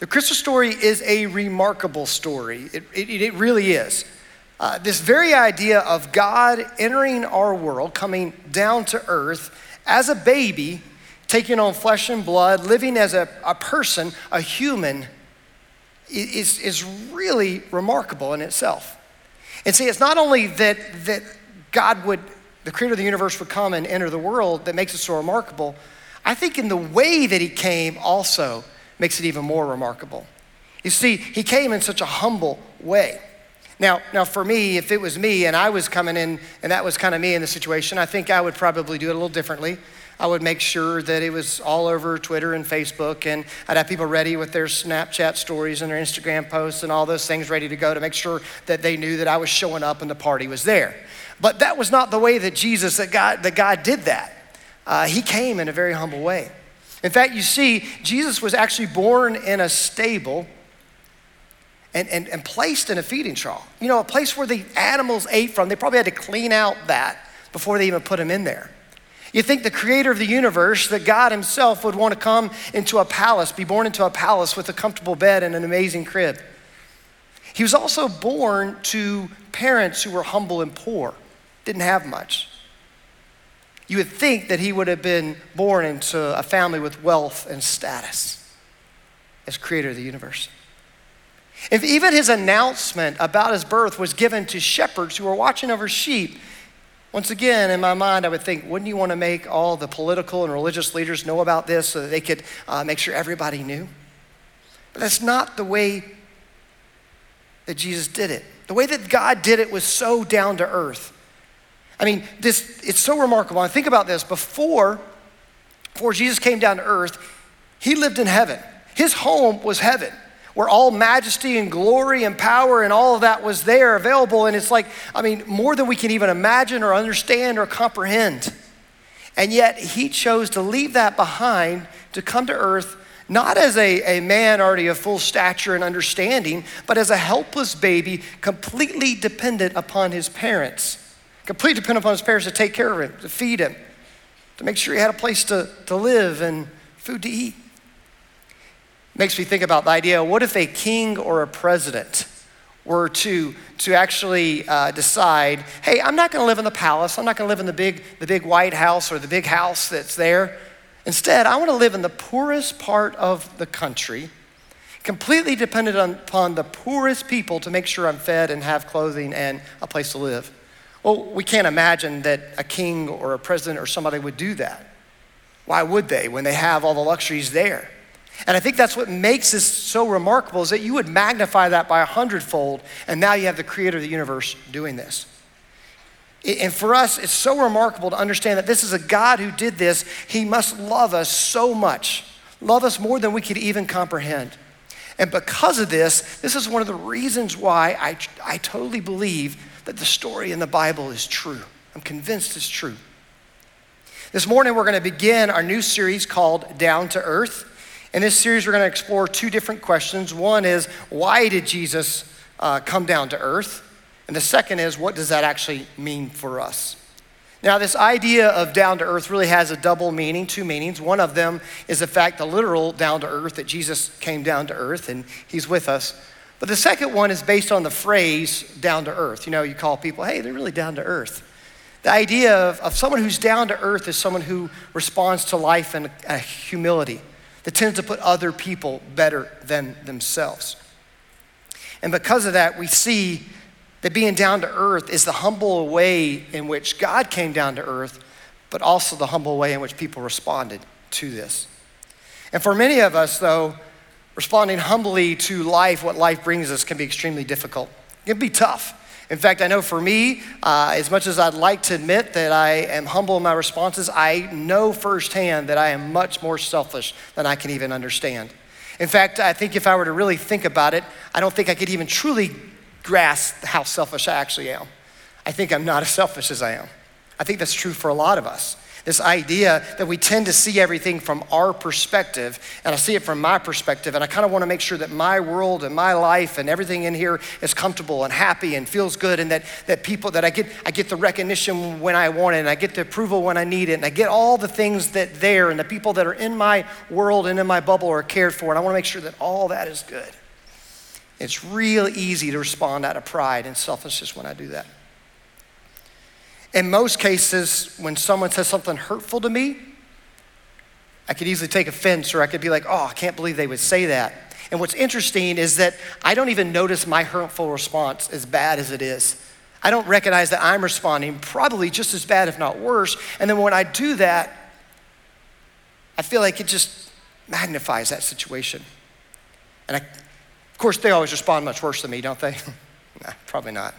The Christmas story is a remarkable story. It, it, it really is. Uh, this very idea of God entering our world, coming down to earth as a baby, taking on flesh and blood, living as a, a person, a human, is, is really remarkable in itself. And see, it's not only that, that God would, the creator of the universe would come and enter the world that makes it so remarkable. I think in the way that he came also makes it even more remarkable. You see, he came in such a humble way. Now, now for me, if it was me and I was coming in and that was kind of me in the situation, I think I would probably do it a little differently. I would make sure that it was all over Twitter and Facebook, and I'd have people ready with their Snapchat stories and their Instagram posts and all those things ready to go to make sure that they knew that I was showing up and the party was there. But that was not the way that Jesus, that God, that God did that. Uh, he came in a very humble way. In fact, you see, Jesus was actually born in a stable and, and, and placed in a feeding trough. You know, a place where the animals ate from. They probably had to clean out that before they even put him in there. You think the creator of the universe, that God himself would want to come into a palace, be born into a palace with a comfortable bed and an amazing crib. He was also born to parents who were humble and poor, didn't have much. You would think that he would have been born into a family with wealth and status as creator of the universe. If even his announcement about his birth was given to shepherds who were watching over sheep, once again, in my mind, I would think, wouldn't you want to make all the political and religious leaders know about this so that they could uh, make sure everybody knew? But that's not the way that Jesus did it. The way that God did it was so down to earth. I mean, this it's so remarkable. And think about this. Before, before Jesus came down to earth, he lived in heaven. His home was heaven where all majesty and glory and power and all of that was there available. And it's like, I mean, more than we can even imagine or understand or comprehend. And yet he chose to leave that behind to come to earth not as a, a man already of full stature and understanding, but as a helpless baby, completely dependent upon his parents. Completely dependent upon his parents to take care of him, to feed him, to make sure he had a place to, to live and food to eat. Makes me think about the idea what if a king or a president were to, to actually uh, decide, hey, I'm not gonna live in the palace, I'm not gonna live in the big, the big White House or the big house that's there. Instead, I wanna live in the poorest part of the country, completely dependent on, upon the poorest people to make sure I'm fed and have clothing and a place to live. Well, we can't imagine that a king or a president or somebody would do that. Why would they when they have all the luxuries there? And I think that's what makes this so remarkable is that you would magnify that by a hundredfold, and now you have the creator of the universe doing this. And for us, it's so remarkable to understand that this is a God who did this. He must love us so much, love us more than we could even comprehend. And because of this, this is one of the reasons why I, I totally believe that the story in the Bible is true. I'm convinced it's true. This morning, we're going to begin our new series called Down to Earth. In this series, we're going to explore two different questions. One is, why did Jesus uh, come down to earth? And the second is, what does that actually mean for us? Now, this idea of down to earth really has a double meaning, two meanings. One of them is the fact, the literal down to earth, that Jesus came down to earth and he's with us. But the second one is based on the phrase down to earth. You know, you call people, hey, they're really down to earth. The idea of, of someone who's down to earth is someone who responds to life in a humility that tends to put other people better than themselves. And because of that, we see that being down to earth is the humble way in which God came down to earth, but also the humble way in which people responded to this. And for many of us, though, responding humbly to life, what life brings us, can be extremely difficult. It can be tough. In fact, I know for me, uh, as much as I'd like to admit that I am humble in my responses, I know firsthand that I am much more selfish than I can even understand. In fact, I think if I were to really think about it, I don't think I could even truly grasp how selfish I actually am. I think I'm not as selfish as I am. I think that's true for a lot of us. This idea that we tend to see everything from our perspective, and I see it from my perspective, and I kind of want to make sure that my world and my life and everything in here is comfortable and happy and feels good, and that, that people, that I get, I get the recognition when I want it, and I get the approval when I need it, and I get all the things that there, and the people that are in my world and in my bubble are cared for, and I want to make sure that all that is good. It's real easy to respond out of pride and selfishness when I do that. In most cases, when someone says something hurtful to me, I could easily take offense or I could be like, oh, I can't believe they would say that. And what's interesting is that I don't even notice my hurtful response as bad as it is. I don't recognize that I'm responding probably just as bad, if not worse. And then when I do that, I feel like it just magnifies that situation. And I, of course, they always respond much worse than me, don't they? nah, probably not.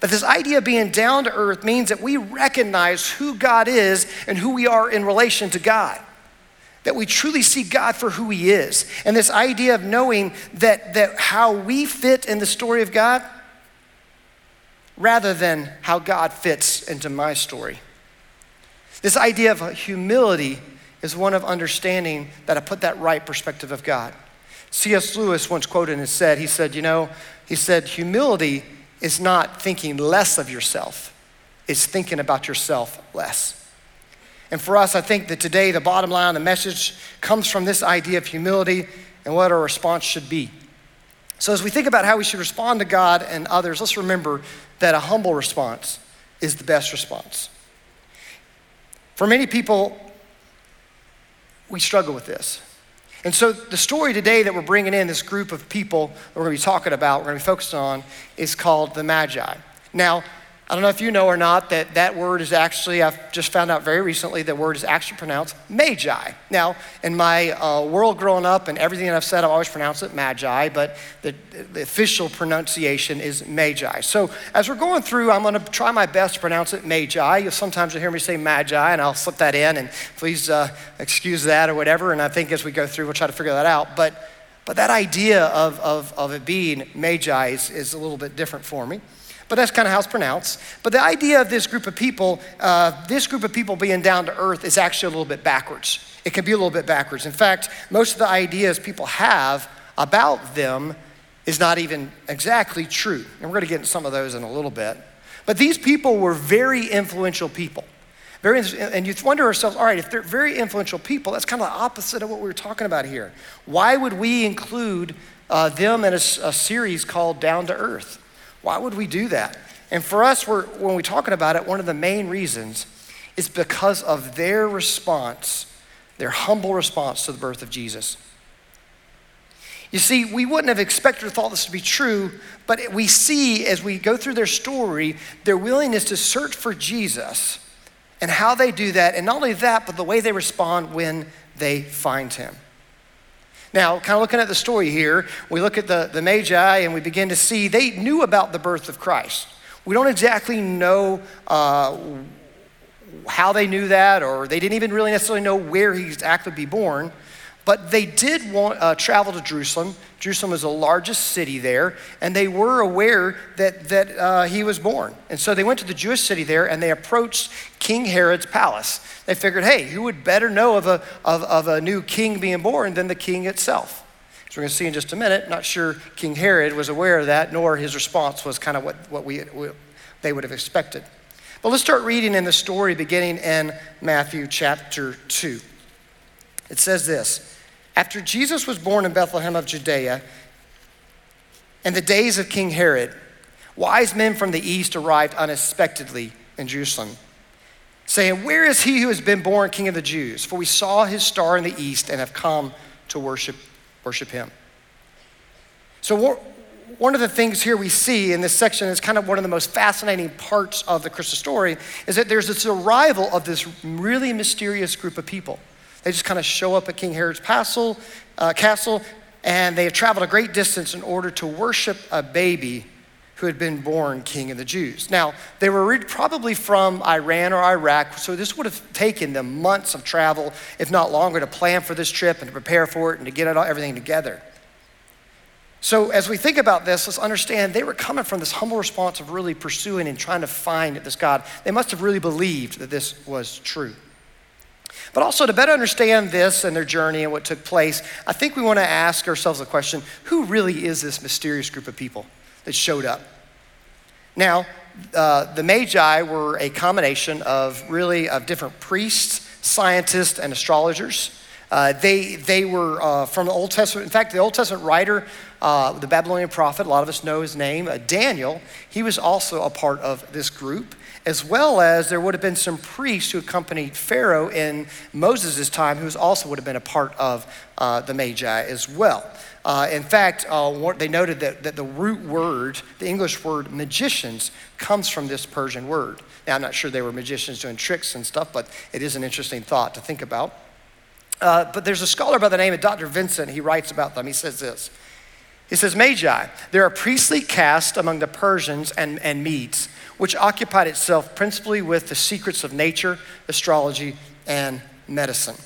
But this idea of being down to earth means that we recognize who God is and who we are in relation to God. That we truly see God for who He is. And this idea of knowing that, that how we fit in the story of God rather than how God fits into my story. This idea of humility is one of understanding that I put that right perspective of God. C.S. Lewis once quoted and said, he said, you know, he said, humility is not thinking less of yourself, it's thinking about yourself less. And for us, I think that today the bottom line, the message comes from this idea of humility and what our response should be. So, as we think about how we should respond to God and others, let's remember that a humble response is the best response. For many people, we struggle with this. And so, the story today that we're bringing in, this group of people that we're going to be talking about, we're going to be focused on, is called the Magi. Now, I don't know if you know or not that that word is actually, I've just found out very recently, that word is actually pronounced magi. Now, in my uh, world growing up and everything that I've said, I've always pronounced it magi, but the, the official pronunciation is magi. So as we're going through, I'm going to try my best to pronounce it magi. You'll Sometimes you'll hear me say magi, and I'll slip that in, and please uh, excuse that or whatever. And I think as we go through, we'll try to figure that out. But, but that idea of, of, of it being magi is, is a little bit different for me but that's kind of how it's pronounced. But the idea of this group of people, uh, this group of people being down to earth is actually a little bit backwards. It can be a little bit backwards. In fact, most of the ideas people have about them is not even exactly true. And we're going to get into some of those in a little bit. But these people were very influential people. Very, and you wonder ourselves, all right, if they're very influential people, that's kind of the opposite of what we were talking about here. Why would we include uh, them in a, a series called Down to Earth? Why would we do that? And for us, when we're talking about it, one of the main reasons is because of their response, their humble response to the birth of Jesus. You see, we wouldn't have expected or thought this to be true, but we see as we go through their story, their willingness to search for Jesus and how they do that. And not only that, but the way they respond when they find him. Now, kind of looking at the story here, we look at the, the Magi and we begin to see they knew about the birth of Christ. We don't exactly know uh, how they knew that, or they didn't even really necessarily know where he's actually be born. But they did want, uh, travel to Jerusalem. Jerusalem was the largest city there, and they were aware that, that uh, he was born. And so they went to the Jewish city there and they approached King Herod's palace. They figured, hey, who would better know of a, of, of a new king being born than the king itself? So we're going to see in just a minute. Not sure King Herod was aware of that, nor his response was kind of what, what we, we they would have expected. But let's start reading in the story beginning in Matthew chapter 2. It says this. After Jesus was born in Bethlehem of Judea, in the days of King Herod, wise men from the east arrived unexpectedly in Jerusalem, saying, Where is he who has been born King of the Jews? For we saw his star in the east and have come to worship, worship him. So, one of the things here we see in this section is kind of one of the most fascinating parts of the Christmas story is that there's this arrival of this really mysterious group of people. They just kind of show up at King Herod's castle, uh, castle, and they have traveled a great distance in order to worship a baby who had been born king of the Jews. Now, they were probably from Iran or Iraq, so this would have taken them months of travel, if not longer, to plan for this trip and to prepare for it and to get it all, everything together. So, as we think about this, let's understand they were coming from this humble response of really pursuing and trying to find this God. They must have really believed that this was true. But also, to better understand this and their journey and what took place, I think we want to ask ourselves the question who really is this mysterious group of people that showed up? Now, uh, the Magi were a combination of really of different priests, scientists, and astrologers. Uh, they, they were uh, from the Old Testament. In fact, the Old Testament writer, uh, the Babylonian prophet, a lot of us know his name, uh, Daniel, he was also a part of this group, as well as there would have been some priests who accompanied Pharaoh in Moses' time, who also would have been a part of uh, the Magi as well. Uh, in fact, they noted that, that the root word, the English word magicians, comes from this Persian word. Now, I'm not sure they were magicians doing tricks and stuff, but it is an interesting thought to think about. Uh, but there's a scholar by the name of Dr. Vincent. He writes about them. He says this He says, Magi, they're a priestly caste among the Persians and, and Medes, which occupied itself principally with the secrets of nature, astrology, and medicine.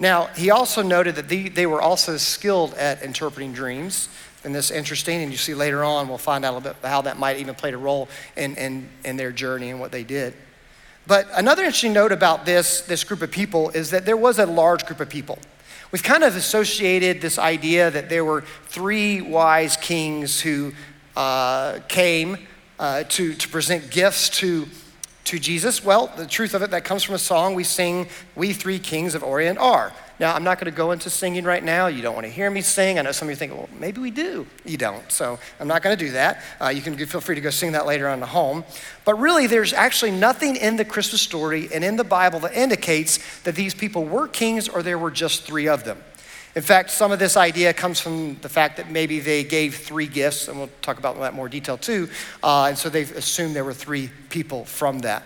Now, he also noted that they, they were also skilled at interpreting dreams. And this is interesting, and you see later on, we'll find out a little bit how that might even played a role in, in, in their journey and what they did. But another interesting note about this, this group of people is that there was a large group of people. We've kind of associated this idea that there were three wise kings who uh, came uh, to, to present gifts to, to Jesus. Well, the truth of it, that comes from a song we sing, We Three Kings of Orient Are. Now, I'm not going to go into singing right now. You don't want to hear me sing. I know some of you think, well, maybe we do. You don't. So I'm not going to do that. Uh, you can feel free to go sing that later on at home. But really, there's actually nothing in the Christmas story and in the Bible that indicates that these people were kings or there were just three of them. In fact, some of this idea comes from the fact that maybe they gave three gifts, and we'll talk about that more detail too. Uh, and so they've assumed there were three people from that.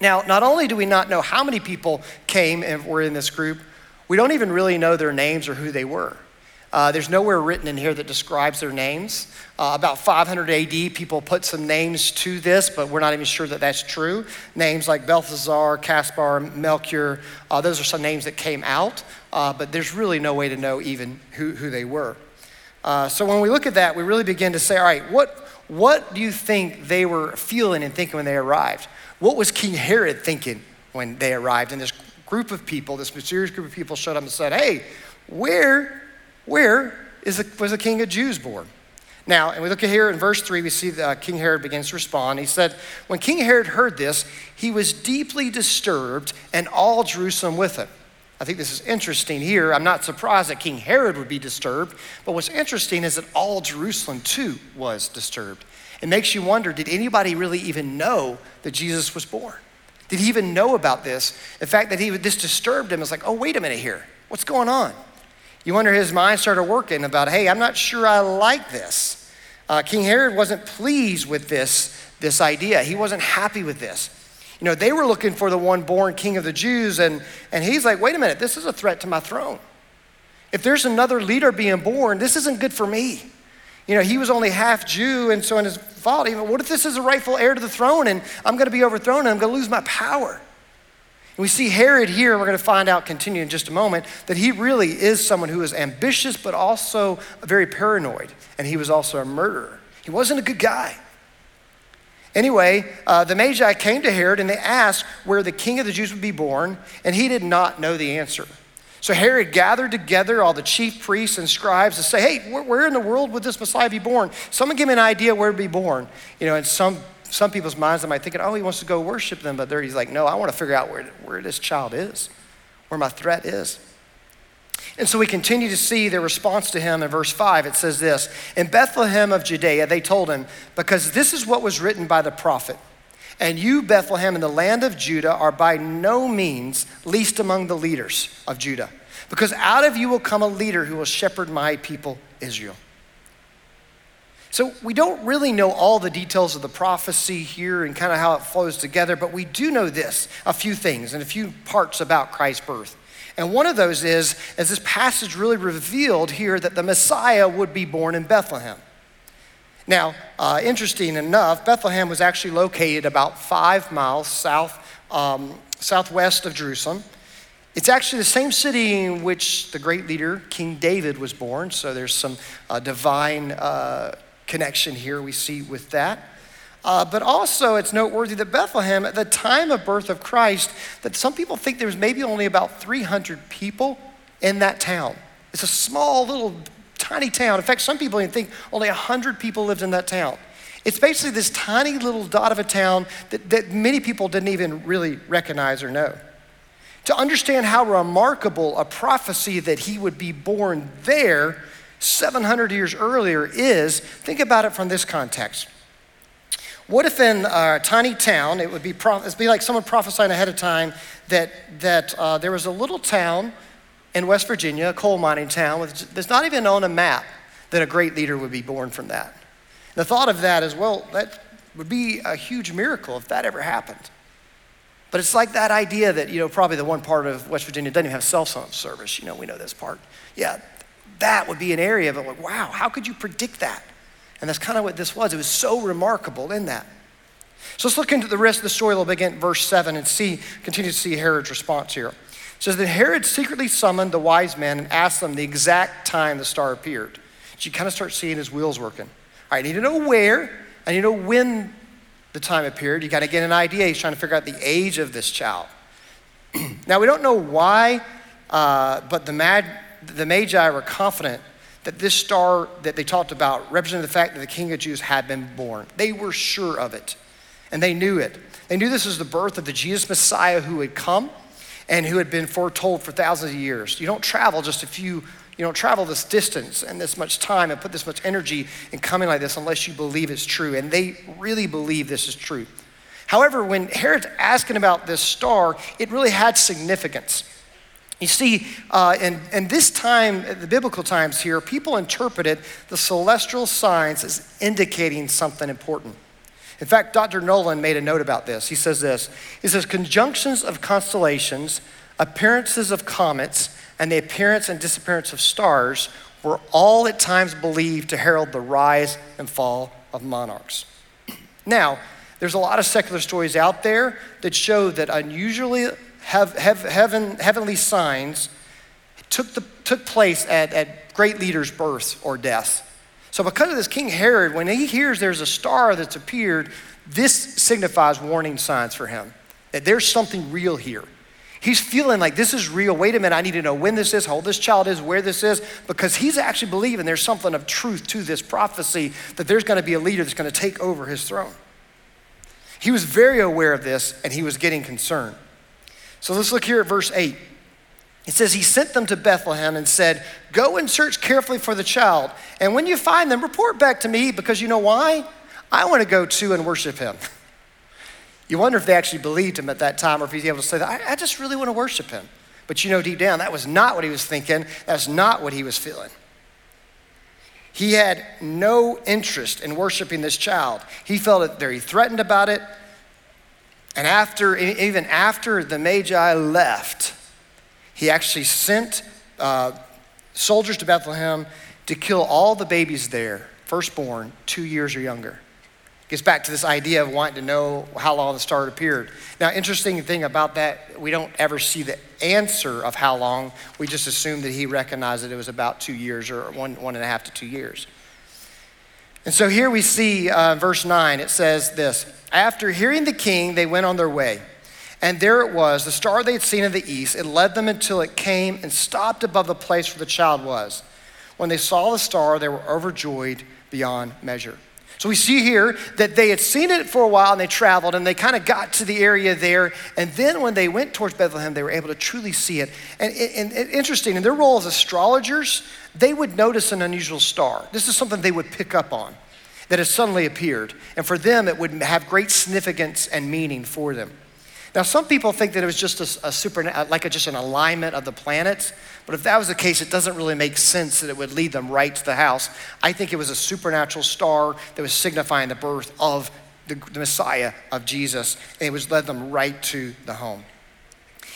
Now, not only do we not know how many people came and were in this group, we don't even really know their names or who they were. Uh, there's nowhere written in here that describes their names. Uh, about 500 AD, people put some names to this, but we're not even sure that that's true. Names like Balthazar, Caspar, Melchior, uh, those are some names that came out, uh, but there's really no way to know even who, who they were. Uh, so when we look at that, we really begin to say, all right, what, what do you think they were feeling and thinking when they arrived? What was King Herod thinking when they arrived in this group of people, this mysterious group of people showed up and said, Hey, where, where is the, was the king of Jews born? Now, and we look at here in verse 3, we see that uh, King Herod begins to respond. He said, When King Herod heard this, he was deeply disturbed, and all Jerusalem with him. I think this is interesting here. I'm not surprised that King Herod would be disturbed, but what's interesting is that all Jerusalem too was disturbed. It makes you wonder did anybody really even know that Jesus was born? Did he even know about this? The fact that he this disturbed him is like, oh, wait a minute here. What's going on? You wonder his mind started working about, hey, I'm not sure I like this. Uh, King Herod wasn't pleased with this, this idea. He wasn't happy with this. You know, they were looking for the one born king of the Jews, and, and he's like, wait a minute, this is a threat to my throne. If there's another leader being born, this isn't good for me. You know, he was only half Jew, and so in his thought, even, what if this is a rightful heir to the throne and I'm going to be overthrown and I'm going to lose my power? And we see Herod here, and we're going to find out, continue in just a moment, that he really is someone who is ambitious, but also very paranoid. And he was also a murderer. He wasn't a good guy. Anyway, uh, the Magi came to Herod and they asked where the king of the Jews would be born, and he did not know the answer. So Herod gathered together all the chief priests and scribes to say, hey, where, where in the world would this Messiah be born? Someone give me an idea where to be born. You know, in some, some people's minds, they might think, oh, he wants to go worship them. But there he's like, no, I want to figure out where, where this child is, where my threat is. And so we continue to see their response to him in verse 5. It says this In Bethlehem of Judea, they told him, because this is what was written by the prophet. And you, Bethlehem, in the land of Judah, are by no means least among the leaders of Judah, because out of you will come a leader who will shepherd my people, Israel. So we don't really know all the details of the prophecy here and kind of how it flows together, but we do know this a few things and a few parts about Christ's birth. And one of those is, as this passage really revealed here, that the Messiah would be born in Bethlehem. Now, uh, interesting enough, Bethlehem was actually located about five miles south, um, southwest of Jerusalem. It's actually the same city in which the great leader, King David, was born. So there's some uh, divine uh, connection here we see with that. Uh, but also, it's noteworthy that Bethlehem, at the time of birth of Christ, that some people think there was maybe only about 300 people in that town. It's a small, little, tiny town. In fact, some people even think only 100 people lived in that town. It's basically this tiny little dot of a town that, that many people didn't even really recognize or know. To understand how remarkable a prophecy that he would be born there 700 years earlier is, think about it from this context. What if in a tiny town, it would be, it'd be like someone prophesying ahead of time that, that uh, there was a little town in West Virginia, a coal mining town, that's not even on a map that a great leader would be born from that. The thought of that is, well, that would be a huge miracle if that ever happened. But it's like that idea that, you know, probably the one part of West Virginia doesn't even have cell phone service. You know, we know this part. Yeah, that would be an area of it, like, wow, how could you predict that? And that's kind of what this was. It was so remarkable in that. So let's look into the rest of the story a little bit, again, verse 7, and see, continue to see Herod's response here. It says that Herod secretly summoned the wise men and asked them the exact time the star appeared. So you kind of start seeing his wheels working. All right, I need to know where, I need to know when the time appeared. You got to get an idea. He's trying to figure out the age of this child. now, we don't know why, uh, but the, mad, the Magi were confident that this star that they talked about represented the fact that the King of Jews had been born. They were sure of it, and they knew it. They knew this was the birth of the Jesus Messiah who had come and who had been foretold for thousands of years. You don't travel just a few, you don't travel this distance and this much time and put this much energy in coming like this unless you believe it's true. And they really believe this is true. However, when Herod's asking about this star, it really had significance. You see, uh, in, in this time, the biblical times here, people interpreted the celestial signs as indicating something important. In fact, Dr. Nolan made a note about this. He says this He says, conjunctions of constellations, appearances of comets, and the appearance and disappearance of stars were all at times believed to herald the rise and fall of monarchs. Now, there's a lot of secular stories out there that show that unusually have, heaven, heavenly signs took, the, took place at, at great leaders' births or deaths. So, because of this, King Herod, when he hears there's a star that's appeared, this signifies warning signs for him that there's something real here. He's feeling like this is real. Wait a minute, I need to know when this is, how old this child is, where this is, because he's actually believing there's something of truth to this prophecy that there's going to be a leader that's going to take over his throne. He was very aware of this and he was getting concerned. So let's look here at verse 8. It says, He sent them to Bethlehem and said, Go and search carefully for the child. And when you find them, report back to me because you know why? I want to go to and worship him. You wonder if they actually believed him at that time or if he's able to say that. I, I just really want to worship him. But you know, deep down, that was not what he was thinking. That's not what he was feeling. He had no interest in worshiping this child. He felt very threatened about it. And after, even after the Magi left, he actually sent uh, soldiers to Bethlehem to kill all the babies there, firstborn, two years or younger. Gets back to this idea of wanting to know how long the star appeared. Now, interesting thing about that, we don't ever see the answer of how long. We just assume that he recognized that it was about two years or one, one and a half to two years. And so here we see uh, verse 9, it says this After hearing the king, they went on their way. And there it was, the star they had seen in the east. It led them until it came and stopped above the place where the child was. When they saw the star, they were overjoyed beyond measure. So we see here that they had seen it for a while and they traveled and they kind of got to the area there. And then when they went towards Bethlehem, they were able to truly see it. And, and, and, interesting, in their role as astrologers, they would notice an unusual star. This is something they would pick up on that has suddenly appeared. And for them, it would have great significance and meaning for them. Now, some people think that it was just a, a super, like a, just an alignment of the planets. But if that was the case, it doesn't really make sense that it would lead them right to the house. I think it was a supernatural star that was signifying the birth of the, the Messiah of Jesus, and it was led them right to the home.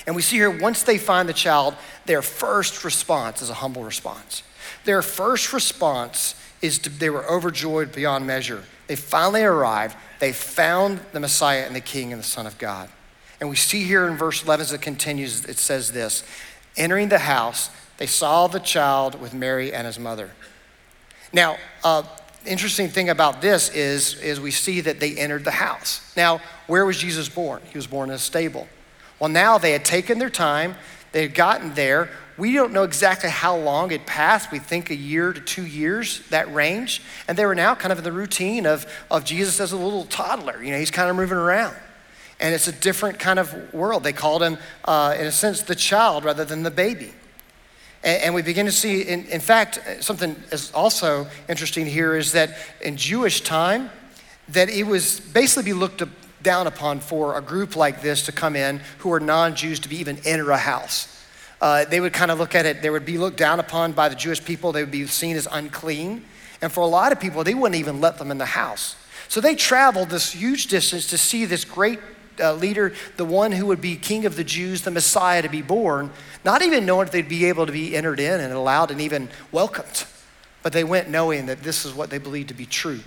And we see here, once they find the child, their first response is a humble response. Their first response is to, they were overjoyed beyond measure. They finally arrived. They found the Messiah and the King and the Son of God. And we see here in verse 11 as it continues, it says this Entering the house, they saw the child with Mary and his mother. Now, uh, interesting thing about this is, is we see that they entered the house. Now, where was Jesus born? He was born in a stable. Well, now they had taken their time, they had gotten there. We don't know exactly how long it passed. We think a year to two years, that range. And they were now kind of in the routine of, of Jesus as a little toddler. You know, he's kind of moving around. And it's a different kind of world. They called him, uh, in a sense, the child rather than the baby. And, and we begin to see, in, in fact, something is also interesting here is that in Jewish time, that it was basically be looked down upon for a group like this to come in who are non-Jews to be even enter a house. Uh, they would kind of look at it, they would be looked down upon by the Jewish people, they would be seen as unclean. And for a lot of people, they wouldn't even let them in the house. So they traveled this huge distance to see this great uh, leader, the one who would be king of the Jews, the Messiah to be born, not even knowing if they'd be able to be entered in and allowed and even welcomed. But they went knowing that this is what they believed to be true.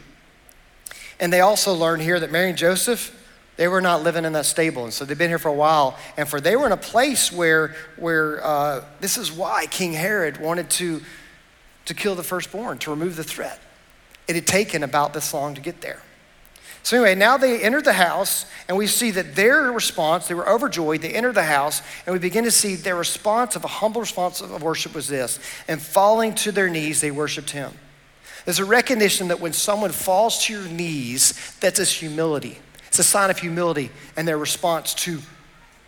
And they also learned here that Mary and Joseph, they were not living in that stable. And so they've been here for a while. And for they were in a place where, where uh, this is why King Herod wanted to, to kill the firstborn, to remove the threat. It had taken about this long to get there. So, anyway, now they enter the house, and we see that their response, they were overjoyed. They enter the house, and we begin to see their response of a humble response of worship was this. And falling to their knees, they worshiped him. There's a recognition that when someone falls to your knees, that's a humility. It's a sign of humility and their response to,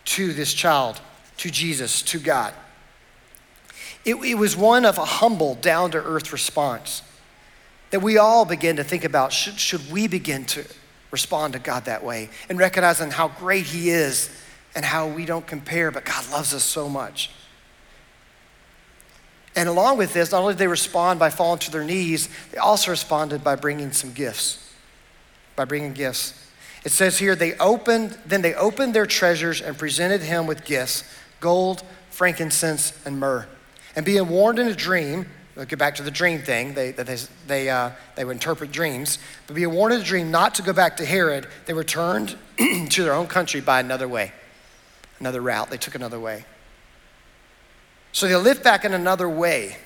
to this child, to Jesus, to God. It, it was one of a humble, down to earth response that we all begin to think about should, should we begin to respond to God that way and recognizing how great He is and how we don't compare, but God loves us so much. And along with this, not only did they respond by falling to their knees, they also responded by bringing some gifts. By bringing gifts. It says here, they opened, then they opened their treasures and presented him with gifts gold, frankincense, and myrrh. And being warned in a dream We'll get back to the dream thing. They, they, they, uh, they would interpret dreams. But being warned in the dream not to go back to Herod, they returned to their own country by another way, another route. They took another way. So they lived back in another way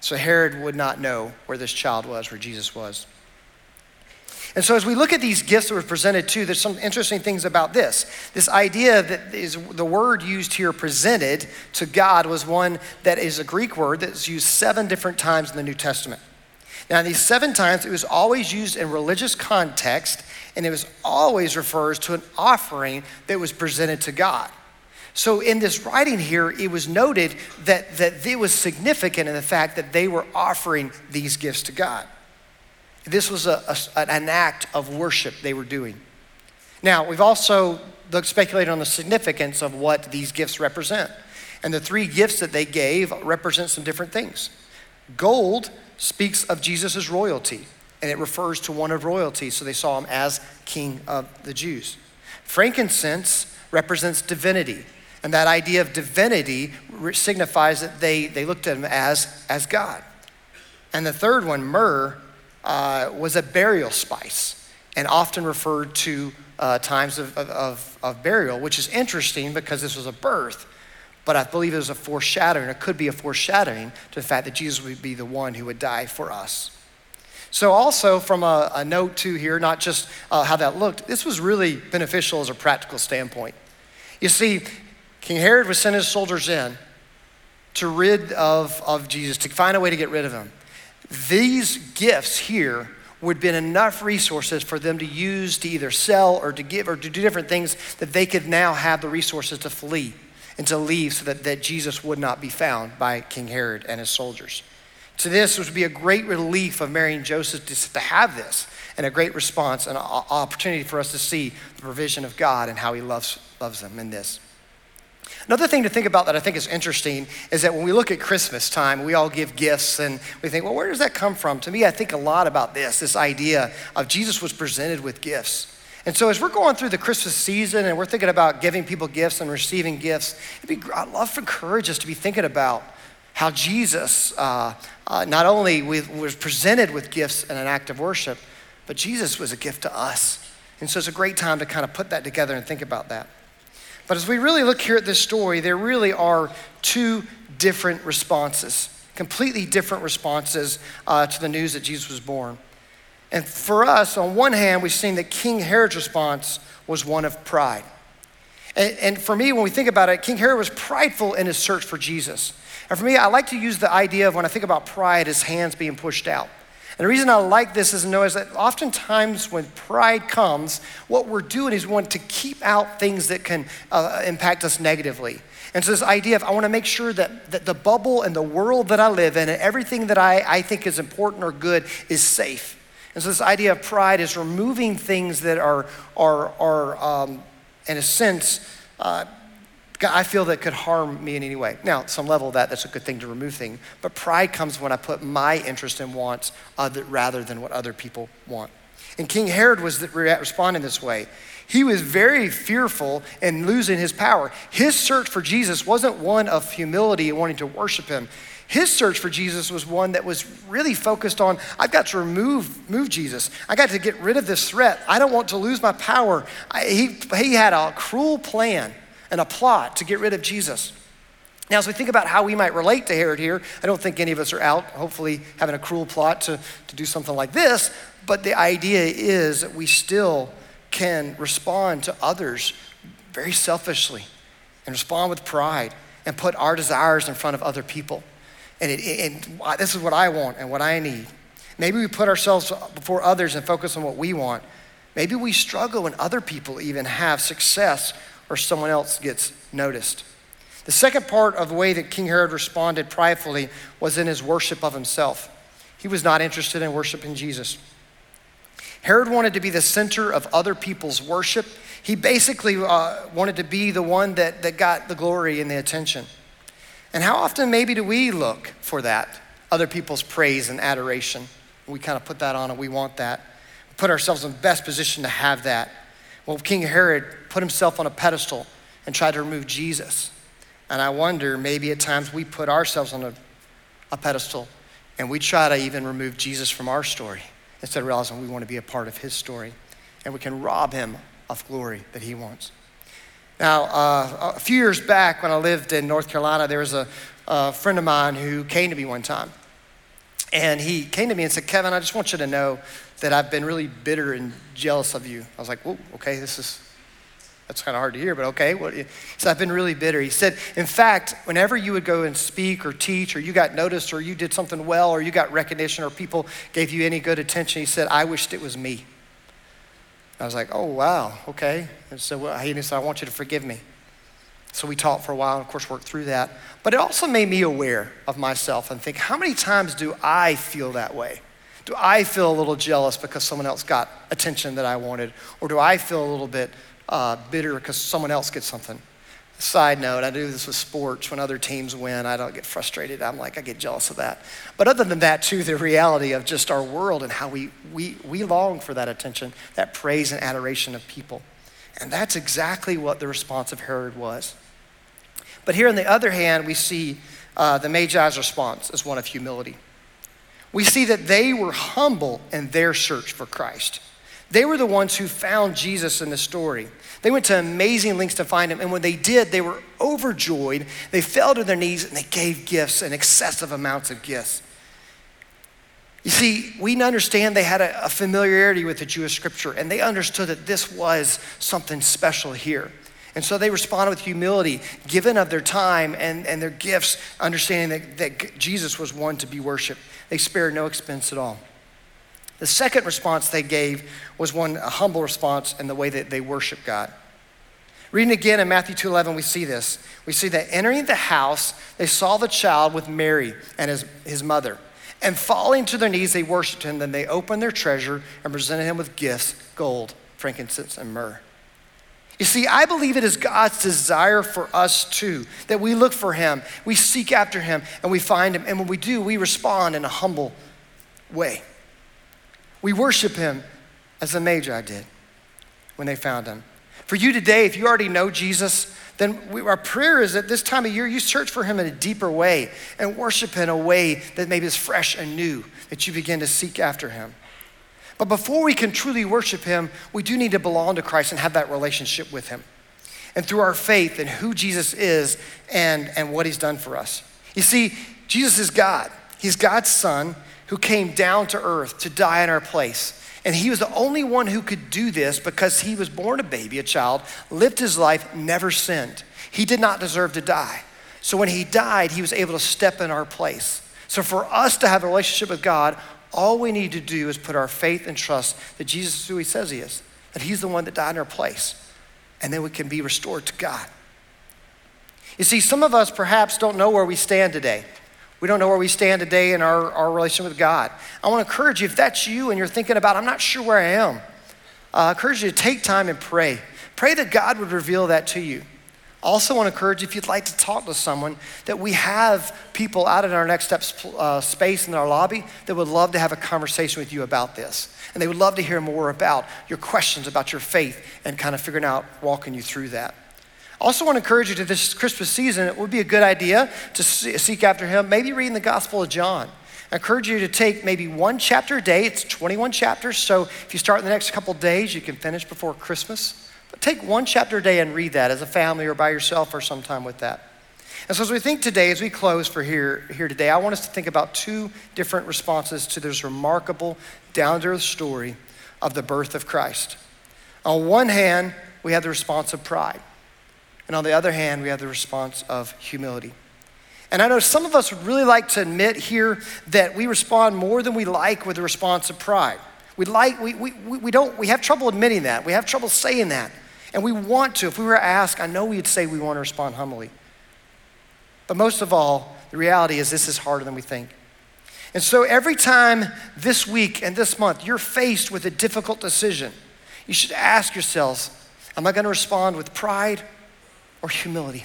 so Herod would not know where this child was, where Jesus was. And so, as we look at these gifts that were presented too, there's some interesting things about this. This idea that is the word used here, presented to God, was one that is a Greek word that's used seven different times in the New Testament. Now, these seven times, it was always used in religious context, and it was always refers to an offering that was presented to God. So, in this writing here, it was noted that, that it was significant in the fact that they were offering these gifts to God. This was a, a, an act of worship they were doing. Now, we've also speculated on the significance of what these gifts represent. And the three gifts that they gave represent some different things. Gold speaks of Jesus' royalty, and it refers to one of royalty, so they saw him as king of the Jews. Frankincense represents divinity, and that idea of divinity signifies that they, they looked at him as, as God. And the third one, myrrh, uh, was a burial spice and often referred to uh, times of, of, of burial, which is interesting because this was a birth, but I believe it was a foreshadowing, it could be a foreshadowing to the fact that Jesus would be the one who would die for us. So, also from a, a note too here, not just uh, how that looked, this was really beneficial as a practical standpoint. You see, King Herod was sending his soldiers in to rid of, of Jesus, to find a way to get rid of him. These gifts here would have been enough resources for them to use to either sell or to give or to do different things that they could now have the resources to flee and to leave so that, that Jesus would not be found by King Herod and his soldiers. To this it would be a great relief of Mary and Joseph to, to have this and a great response and an opportunity for us to see the provision of God and how he loves, loves them in this. Another thing to think about that I think is interesting is that when we look at Christmas time, we all give gifts and we think, well, where does that come from? To me, I think a lot about this this idea of Jesus was presented with gifts. And so, as we're going through the Christmas season and we're thinking about giving people gifts and receiving gifts, be, I'd love to encourage us to be thinking about how Jesus uh, uh, not only was presented with gifts and an act of worship, but Jesus was a gift to us. And so, it's a great time to kind of put that together and think about that. But as we really look here at this story, there really are two different responses, completely different responses uh, to the news that Jesus was born. And for us, on one hand, we've seen that King Herod's response was one of pride. And, and for me, when we think about it, King Herod was prideful in his search for Jesus. And for me, I like to use the idea of when I think about pride as hands being pushed out. And the reason I like this is to know is that oftentimes when pride comes, what we're doing is we want to keep out things that can uh, impact us negatively. And so this idea of I want to make sure that, that the bubble and the world that I live in and everything that I, I think is important or good is safe. And so this idea of pride is removing things that are, are, are um, in a sense, uh, I feel that could harm me in any way. Now, at some level of that, that's a good thing to remove things. But pride comes when I put my interest and wants other, rather than what other people want. And King Herod was responding this way. He was very fearful and losing his power. His search for Jesus wasn't one of humility and wanting to worship him. His search for Jesus was one that was really focused on I've got to remove move Jesus. I got to get rid of this threat. I don't want to lose my power. I, he, he had a cruel plan and a plot to get rid of Jesus. Now, as we think about how we might relate to Herod here, I don't think any of us are out, hopefully, having a cruel plot to, to do something like this, but the idea is that we still can respond to others very selfishly and respond with pride and put our desires in front of other people. And, it, and this is what I want and what I need. Maybe we put ourselves before others and focus on what we want. Maybe we struggle when other people even have success or someone else gets noticed. The second part of the way that King Herod responded pridefully was in his worship of himself. He was not interested in worshiping Jesus. Herod wanted to be the center of other people's worship. He basically uh, wanted to be the one that, that got the glory and the attention. And how often, maybe, do we look for that? Other people's praise and adoration. We kind of put that on and we want that. put ourselves in the best position to have that. Well, King Herod put himself on a pedestal and tried to remove Jesus. And I wonder, maybe at times we put ourselves on a, a pedestal and we try to even remove Jesus from our story instead of realizing we want to be a part of his story. And we can rob him of glory that he wants. Now, uh, a few years back when I lived in North Carolina, there was a, a friend of mine who came to me one time. And he came to me and said, Kevin, I just want you to know that I've been really bitter and jealous of you. I was like, whoa, okay, this is, that's kind of hard to hear, but okay. What, he said, I've been really bitter. He said, in fact, whenever you would go and speak or teach or you got noticed or you did something well or you got recognition or people gave you any good attention, he said, I wished it was me. I was like, oh, wow, okay. And so well, he said, I want you to forgive me. So we talked for a while and, of course, worked through that. But it also made me aware of myself and think, how many times do I feel that way? Do I feel a little jealous because someone else got attention that I wanted? Or do I feel a little bit uh, bitter because someone else gets something? Side note, I do this with sports. When other teams win, I don't get frustrated. I'm like, I get jealous of that. But other than that, too, the reality of just our world and how we, we, we long for that attention, that praise and adoration of people. And that's exactly what the response of Herod was. But here, on the other hand, we see uh, the Magi's response as one of humility. We see that they were humble in their search for Christ. They were the ones who found Jesus in the story. They went to amazing lengths to find him, and when they did, they were overjoyed. They fell to their knees and they gave gifts and excessive amounts of gifts. You see, we understand they had a, a familiarity with the Jewish scripture, and they understood that this was something special here. And so they responded with humility, given of their time and, and their gifts, understanding that, that Jesus was one to be worshiped. They spared no expense at all. The second response they gave was one a humble response in the way that they worship God. Reading again in Matthew 2:11, we see this. We see that entering the house, they saw the child with Mary and his, his mother. And falling to their knees, they worshiped him. Then they opened their treasure and presented him with gifts gold, frankincense, and myrrh. You see, I believe it is God's desire for us too, that we look for Him, we seek after Him, and we find Him. And when we do, we respond in a humble way. We worship Him as the Magi did when they found Him. For you today, if you already know Jesus, then we, our prayer is that this time of year you search for Him in a deeper way and worship him in a way that maybe is fresh and new, that you begin to seek after Him. But before we can truly worship Him, we do need to belong to Christ and have that relationship with Him. and through our faith in who Jesus is and, and what he's done for us. You see, Jesus is God. He's God's son who came down to earth to die in our place. And he was the only one who could do this because he was born a baby, a child, lived his life, never sinned. He did not deserve to die. So when he died, he was able to step in our place. So for us to have a relationship with God, all we need to do is put our faith and trust that Jesus is who he says he is, that he's the one that died in our place, and then we can be restored to God. You see, some of us perhaps don't know where we stand today. We don't know where we stand today in our, our relationship with God. I want to encourage you, if that's you and you're thinking about, I'm not sure where I am, uh, I encourage you to take time and pray. Pray that God would reveal that to you. Also, want to encourage you, if you'd like to talk to someone, that we have people out in our next steps uh, space in our lobby that would love to have a conversation with you about this. And they would love to hear more about your questions about your faith and kind of figuring out, walking you through that. I also want to encourage you to this Christmas season, it would be a good idea to seek after Him, maybe reading the Gospel of John. I encourage you to take maybe one chapter a day. It's 21 chapters, so if you start in the next couple days, you can finish before Christmas. But take one chapter a day and read that as a family or by yourself or sometime with that. And so, as we think today, as we close for here, here today, I want us to think about two different responses to this remarkable, down to earth story of the birth of Christ. On one hand, we have the response of pride. And on the other hand, we have the response of humility. And I know some of us would really like to admit here that we respond more than we like with the response of pride. We like, we, we, we don't, we have trouble admitting that. We have trouble saying that. And we want to. If we were asked, I know we'd say we want to respond humbly. But most of all, the reality is this is harder than we think. And so every time this week and this month you're faced with a difficult decision, you should ask yourselves, am I going to respond with pride or humility.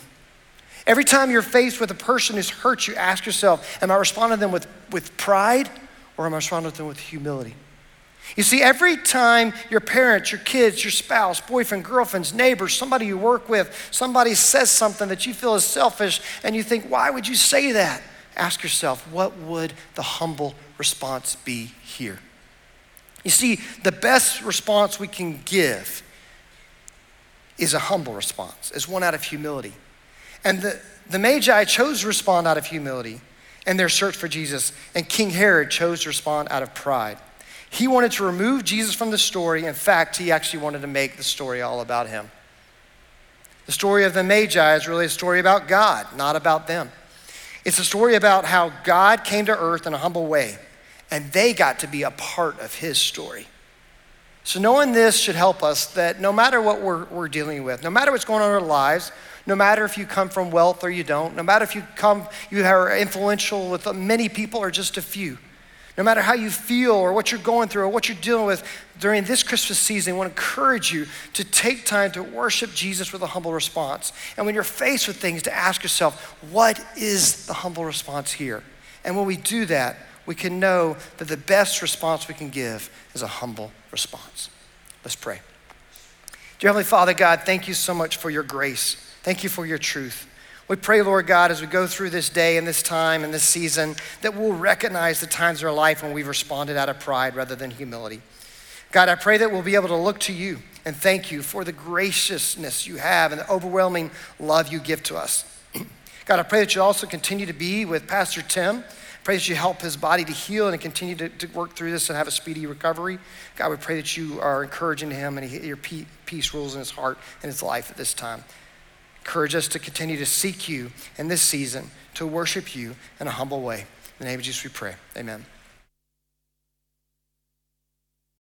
Every time you're faced with a person who's hurt you, ask yourself, am I responding to them with, with pride or am I responding to them with humility? You see, every time your parents, your kids, your spouse, boyfriend, girlfriends, neighbors, somebody you work with, somebody says something that you feel is selfish and you think, why would you say that? Ask yourself, what would the humble response be here? You see, the best response we can give is a humble response, is one out of humility. And the, the Magi chose to respond out of humility in their search for Jesus, and King Herod chose to respond out of pride. He wanted to remove Jesus from the story. In fact, he actually wanted to make the story all about him. The story of the Magi is really a story about God, not about them. It's a story about how God came to earth in a humble way, and they got to be a part of his story. So, knowing this should help us that no matter what we're, we're dealing with, no matter what's going on in our lives, no matter if you come from wealth or you don't, no matter if you come, you are influential with many people or just a few, no matter how you feel or what you're going through or what you're dealing with during this Christmas season, I want to encourage you to take time to worship Jesus with a humble response. And when you're faced with things, to ask yourself, what is the humble response here? And when we do that, we can know that the best response we can give is a humble response. Let's pray. Dear Heavenly Father, God, thank you so much for your grace. Thank you for your truth. We pray, Lord God, as we go through this day and this time and this season, that we'll recognize the times in our life when we've responded out of pride rather than humility. God, I pray that we'll be able to look to you and thank you for the graciousness you have and the overwhelming love you give to us. God, I pray that you also continue to be with Pastor Tim. Pray that you help his body to heal and continue to, to work through this and have a speedy recovery. God, we pray that you are encouraging him and he, your peace rules in his heart and his life at this time. Encourage us to continue to seek you in this season, to worship you in a humble way. In the name of Jesus, we pray. Amen.